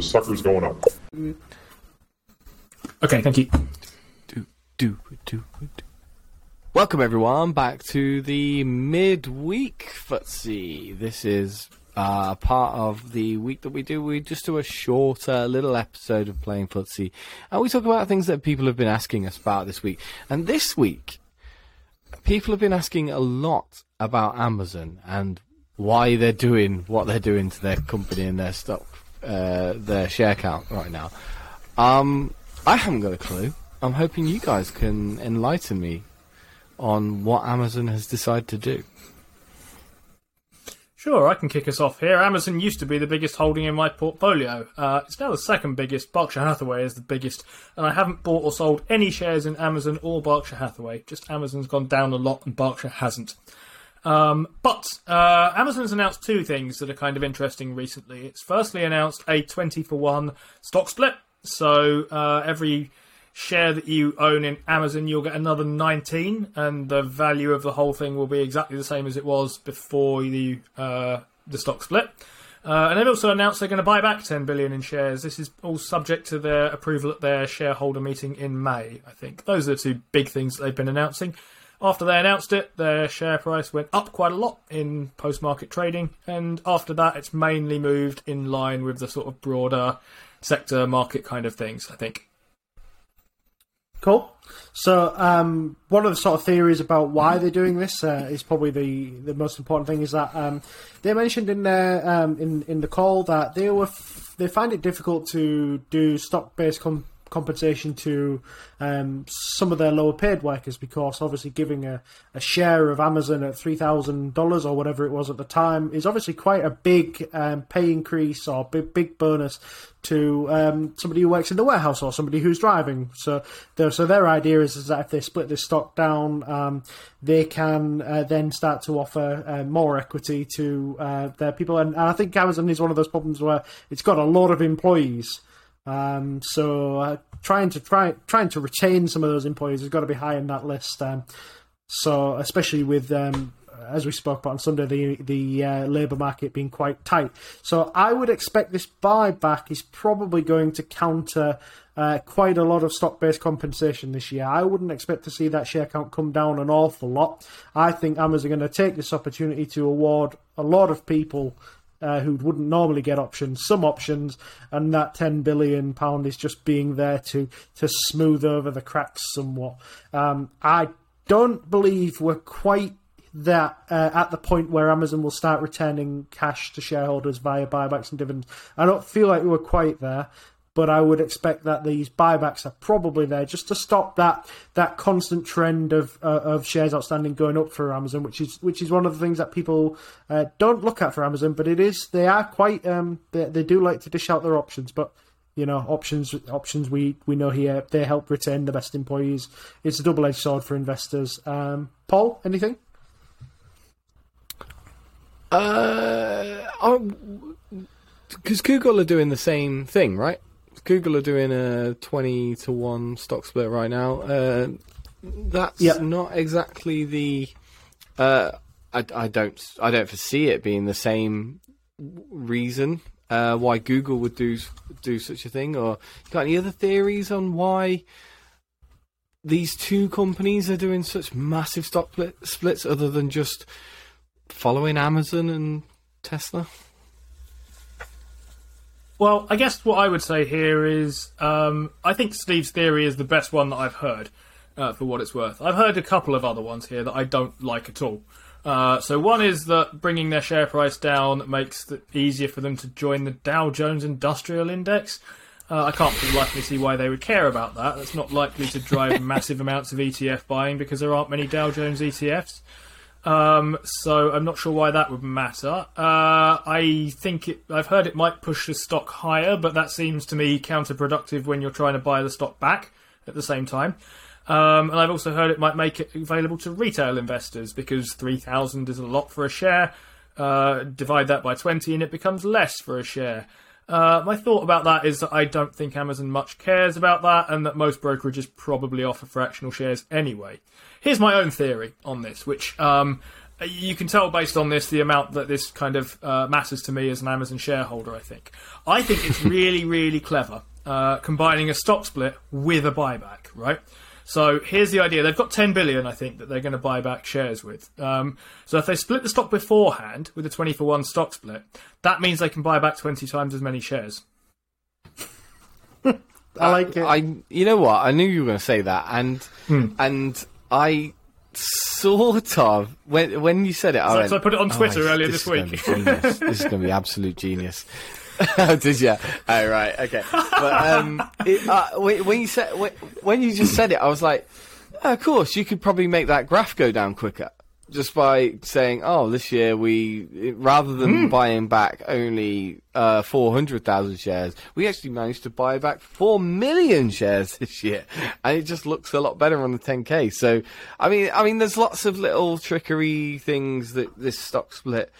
The sucker's going up. Okay, thank you. Do, do, do, do. Welcome everyone back to the midweek footsie. This is uh, part of the week that we do. We just do a shorter little episode of playing footsie, and we talk about things that people have been asking us about this week. And this week, people have been asking a lot about Amazon and why they're doing what they're doing to their company and their stock, uh, their share count right now. Um, I haven't got a clue. I'm hoping you guys can enlighten me on what Amazon has decided to do. Sure, I can kick us off here. Amazon used to be the biggest holding in my portfolio. Uh, it's now the second biggest. Berkshire Hathaway is the biggest, and I haven't bought or sold any shares in Amazon or Berkshire Hathaway. Just Amazon's gone down a lot, and Berkshire hasn't. Um, but uh, Amazon's announced two things that are kind of interesting recently. It's firstly announced a 20 for 1 stock split. So uh, every share that you own in Amazon, you'll get another 19, and the value of the whole thing will be exactly the same as it was before the, uh, the stock split. Uh, and they've also announced they're going to buy back 10 billion in shares. This is all subject to their approval at their shareholder meeting in May, I think. Those are the two big things they've been announcing. After they announced it, their share price went up quite a lot in post market trading, and after that, it's mainly moved in line with the sort of broader sector market kind of things, I think. Cool. So, um, one of the sort of theories about why they're doing this uh, is probably the, the most important thing is that um, they mentioned in their um, in in the call that they were f- they find it difficult to do stock based com- compensation to um, some of their lower paid workers because obviously giving a, a share of Amazon at three thousand dollars or whatever it was at the time is obviously quite a big um, pay increase or big big bonus to um, somebody who works in the warehouse or somebody who's driving. So, so their idea is, is that if they split this stock down, um, they can uh, then start to offer uh, more equity to uh, their people. And, and I think Amazon is one of those problems where it's got a lot of employees. Um, so uh, trying to try trying to retain some of those employees has got to be high in that list. Um, so especially with um, as we spoke about on Sunday, the the uh, labour market being quite tight. So I would expect this buyback is probably going to counter uh, quite a lot of stock based compensation this year. I wouldn't expect to see that share count come down an awful lot. I think Amazon are going to take this opportunity to award a lot of people uh, who wouldn't normally get options, some options, and that ten billion pound is just being there to to smooth over the cracks somewhat. Um, I don't believe we're quite that uh, at the point where Amazon will start returning cash to shareholders via buybacks and dividends. I don't feel like we're quite there, but I would expect that these buybacks are probably there just to stop that that constant trend of uh, of shares outstanding going up for Amazon, which is which is one of the things that people uh, don't look at for Amazon. But it is they are quite um, they, they do like to dish out their options, but you know options options we we know here they help retain the best employees. It's a double edged sword for investors. Um, Paul, anything? Uh, because Google are doing the same thing, right? Google are doing a twenty to one stock split right now. Uh, that's Yep. not exactly the. Uh, I, I don't I don't foresee it being the same reason uh, why Google would do do such a thing. Or you got any other theories on why these two companies are doing such massive stock split, splits, other than just following Amazon and Tesla? Well, I guess what I would say here is um, I think Steve's theory is the best one that I've heard, uh, for what it's worth. I've heard a couple of other ones here that I don't like at all. Uh, so one is that bringing their share price down makes it easier for them to join the Dow Jones Industrial Index. Uh, I can't likely see why they would care about that. That's not likely to drive massive amounts of ETF buying because there aren't many Dow Jones ETFs. Um, so I'm not sure why that would matter. Uh, I think it, I've heard it might push the stock higher, but that seems to me counterproductive when you're trying to buy the stock back at the same time. Um, and I've also heard it might make it available to retail investors because 3,000 is a lot for a share. Uh, divide that by 20 and it becomes less for a share. Uh, my thought about that is that I don't think Amazon much cares about that, and that most brokerages probably offer fractional shares anyway. Here's my own theory on this, which um, you can tell based on this the amount that this kind of uh, matters to me as an Amazon shareholder. I think I think it's really really clever uh, combining a stock split with a buyback, right? So here's the idea: they've got 10 billion, I think, that they're going to buy back shares with. Um, so if they split the stock beforehand with a 20 for one stock split, that means they can buy back 20 times as many shares. I like it. I, you know what? I knew you were going to say that, and and I sort of when when you said it, I went, so I put it on "Oh, Twitter this- earlier this this week." be this is going to be absolute genius. Did you? Oh, right. Okay. But um, it, uh, when you said when, you just said it, I was like, "Oh, of course, you could probably make that graph go down quicker just by saying, "Oh, this year we rather than buying back only uh, four hundred thousand shares, we actually managed to buy back four million shares this year, and it just looks a lot better on the ten k." So, I mean, I mean, there's lots of little trickery things that this stock split,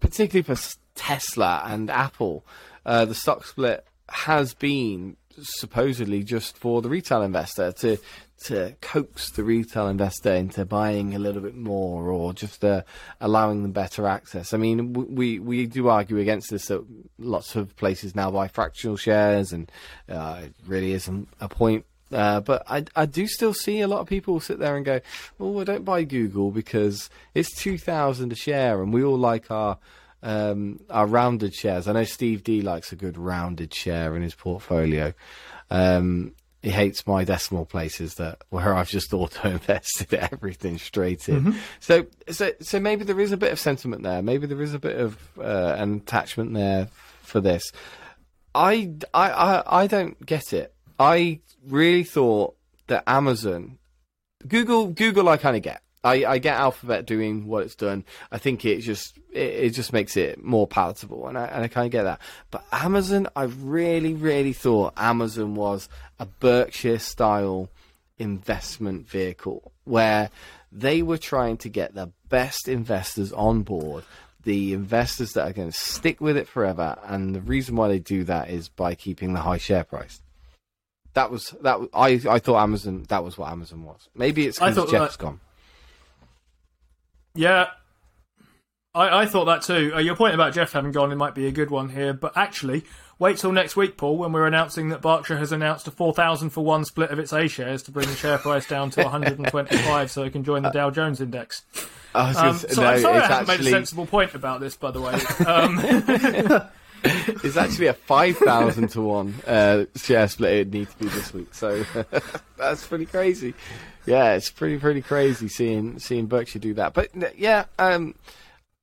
particularly for Tesla and Apple, uh, the stock split has been supposedly just for the retail investor to to coax the retail investor into buying a little bit more or just uh, allowing them better access. I mean, we we do argue against this that lots of places now buy fractional shares, and uh, it really isn't a point. Uh, but I, I do still see a lot of people sit there and go, "Oh, I don't buy Google because it's two thousand a share, and we all like our um, our rounded shares. I know Steve D likes a good rounded share in his portfolio. Um, he hates my decimal places that where I've just auto invested everything straight in. So, so, so maybe there is a bit of sentiment there. Maybe there is a bit of uh, an attachment there for this. I, I, I, I don't get it. I really thought that Amazon, Google, Google, I kind of get. I, I get Alphabet doing what it's done. I think it just it, it just makes it more palatable, and I and I kind of get that. But Amazon, I really really thought Amazon was a Berkshire style investment vehicle where they were trying to get the best investors on board, the investors that are going to stick with it forever, and the reason why they do that is by keeping the high share price. That was that. Was, I I thought Amazon. That was what Amazon was. Maybe it's because Jeff's that- gone. Yeah, I, I thought that too. Uh, your point about Jeff having gone, it might be a good one here. But actually, wait till next week, Paul, when we're announcing that Berkshire has announced a 4,000 for one split of its A shares to bring the share price down to 125 so it can join the Dow Jones index. Um, so no, I'm sorry I haven't made a sensible point about this, by the way. Um, it's actually a five thousand to one uh, share split. It need to be this week, so that's pretty crazy. Yeah, it's pretty pretty crazy seeing seeing Berkshire do that. But yeah, um,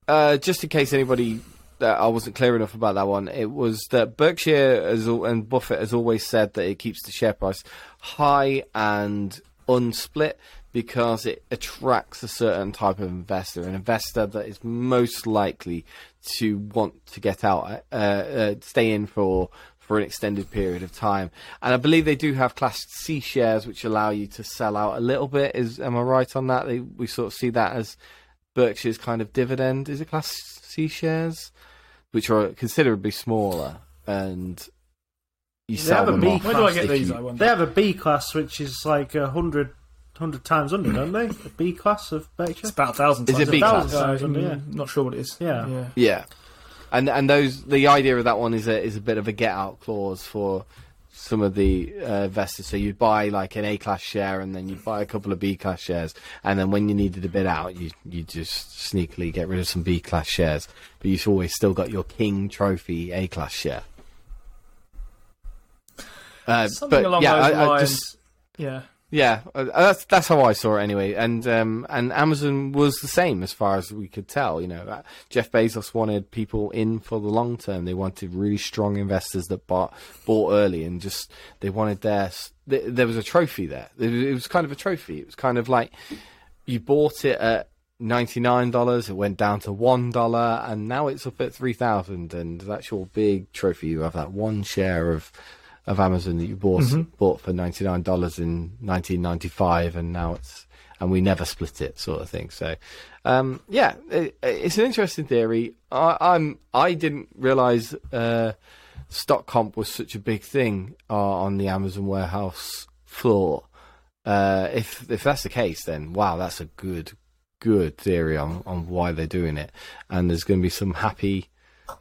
uh, just in case anybody that I wasn't clear enough about that one, it was that Berkshire has, and Buffett has always said that it keeps the share price high and unsplit because it attracts a certain type of investor, an investor that is most likely to want to get out, uh, uh, stay in for for an extended period of time. And I believe they do have Class C shares, which allow you to sell out a little bit. Is am I right on that? They, we sort of see that as Berkshire's kind of dividend. Is it Class C shares, which are considerably smaller, and you They sell have them B off where do I get if these, you- I wonder? They have a B class, which is like a hundred, hundred times under, don't they? A B class of Berkshire. It's about a thousand. Is it times. B class? Uh, Thousand, yeah. I'm Not sure what it is. Yeah. yeah. Yeah, and and those the idea of that one is a is a bit of a get out clause for some of the uh, investors. So you buy like an A class share, and then you buy a couple of B class shares, and then when you needed a bit out, you you just sneakily get rid of some B class shares, but you've always still got your King Trophy A class share. Uh, Something but along yeah, those I, I lines. just Yeah. Yeah, uh, that's that's how I saw it anyway. And um, and Amazon was the same as far as we could tell. You know, uh, Jeff Bezos wanted people in for the long term. They wanted really strong investors that bought bought early and just they wanted their. th- There was a trophy there. It was, it was kind of a trophy. It was kind of like you bought it at ninety nine dollars. It went down to one dollar, and now it's up at three thousand. And that's your big trophy. You have that one share of of Amazon that you bought bought for ninety nine dollars in nineteen ninety five, and now it's and we never split it, sort of thing. So, um, yeah, it, it's an interesting theory. I, I'm I didn't realize uh, stock comp was such a big thing uh, on the Amazon warehouse floor. Uh, if if that's the case, then wow, that's a good good theory on on why they're doing it. And there's going to be some happy.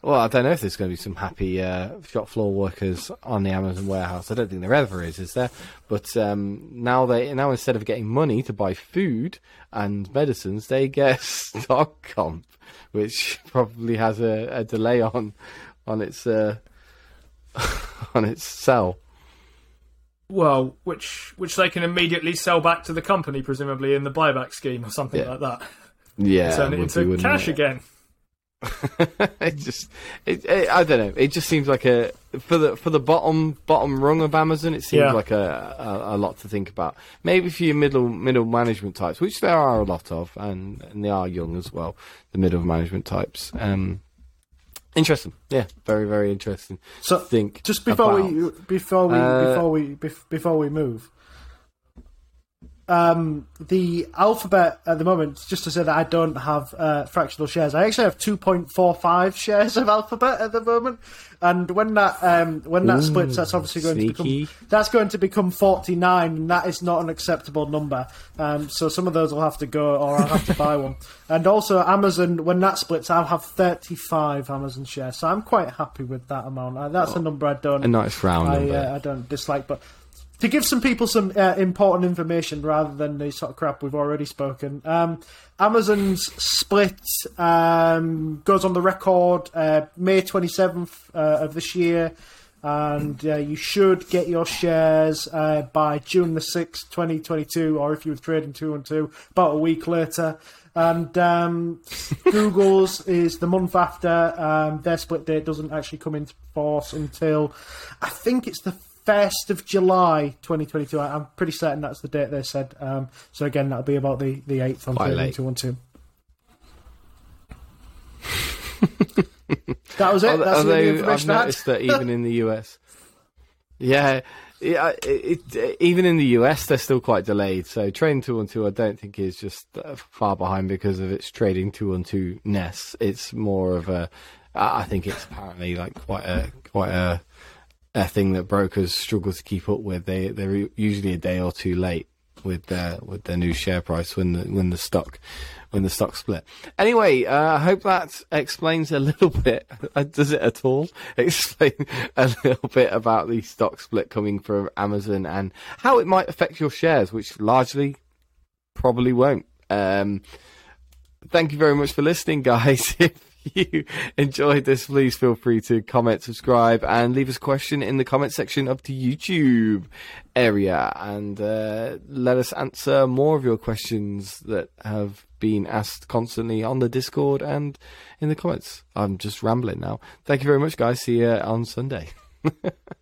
Well, I don't know if there's going to be some happy uh, shop floor workers on the Amazon warehouse. I don't think there ever is, is there? But um, now they now instead of getting money to buy food and medicines, they get stock comp, which probably has a, a delay on on its uh, on its sell. Well, which which they can immediately sell back to the company, presumably in the buyback scheme or something Yeah. like that. Yeah, Turn it into cash it? again. it just, it, it, I don't know. It just seems like a for the for the bottom bottom rung of Amazon. It seems Yeah. like a, a a lot to think about. Maybe for your middle middle management types, which there are a lot of, and and they are young as well. The middle management types. Um, interesting. Yeah, very very interesting. So think just before about. we before we Uh, before we bef- before we move, um, the alphabet at the moment. Just to say that I don't have uh, fractional shares. I actually have two point four five shares of alphabet at the moment. And when that um, when that Ooh, splits, that's obviously going to become that's going to become forty nine, and that is not an acceptable number. Um, so some of those will have to go, or I'll have to buy one. And also Amazon, when that splits, I'll have thirty five Amazon shares. So I'm quite happy with that amount. Uh, That's a number I don't a nice round I, number. uh, I don't dislike, but to give some people some uh, important information rather than the sort of crap we've already spoken. Um, Amazon's split um, goes on the record uh, May 27th uh, of this year, and uh, you should get your shares uh, by June the 6th, 2022, or if you were trading two and two, about a week later. And um, Google's is the month after. Um, their split date doesn't actually come into force until I think it's the first of July 2022. I, I'm pretty certain that's the date they said. Um, so again, that'll be about the the eighth on Quite trading late. two one two. That was it. That's the only Although I've noticed that even in the US, yeah, yeah, it, it, even in the US, they're still quite delayed. So on two, I don't think is just uh, far behind because of its trading two on two ness. It's more of a, I think it's apparently like quite a quite a a thing that brokers struggle to keep up with. They they're usually a day or two late with their with their new share price when the when the stock when the stock split. Anyway, uh, I hope that explains a little bit. uh, Does it at all explain a little bit about the stock split coming from Amazon and how it might affect your shares, which largely probably won't. Um, thank you very much for listening, guys. You enjoyed this, please feel free to comment, subscribe, and leave us a question in the comment section of the YouTube area, and uh, let us answer more of your questions that have been asked constantly on the Discord and in the comments. I'm just rambling now. Thank you very much, guys. See you on Sunday.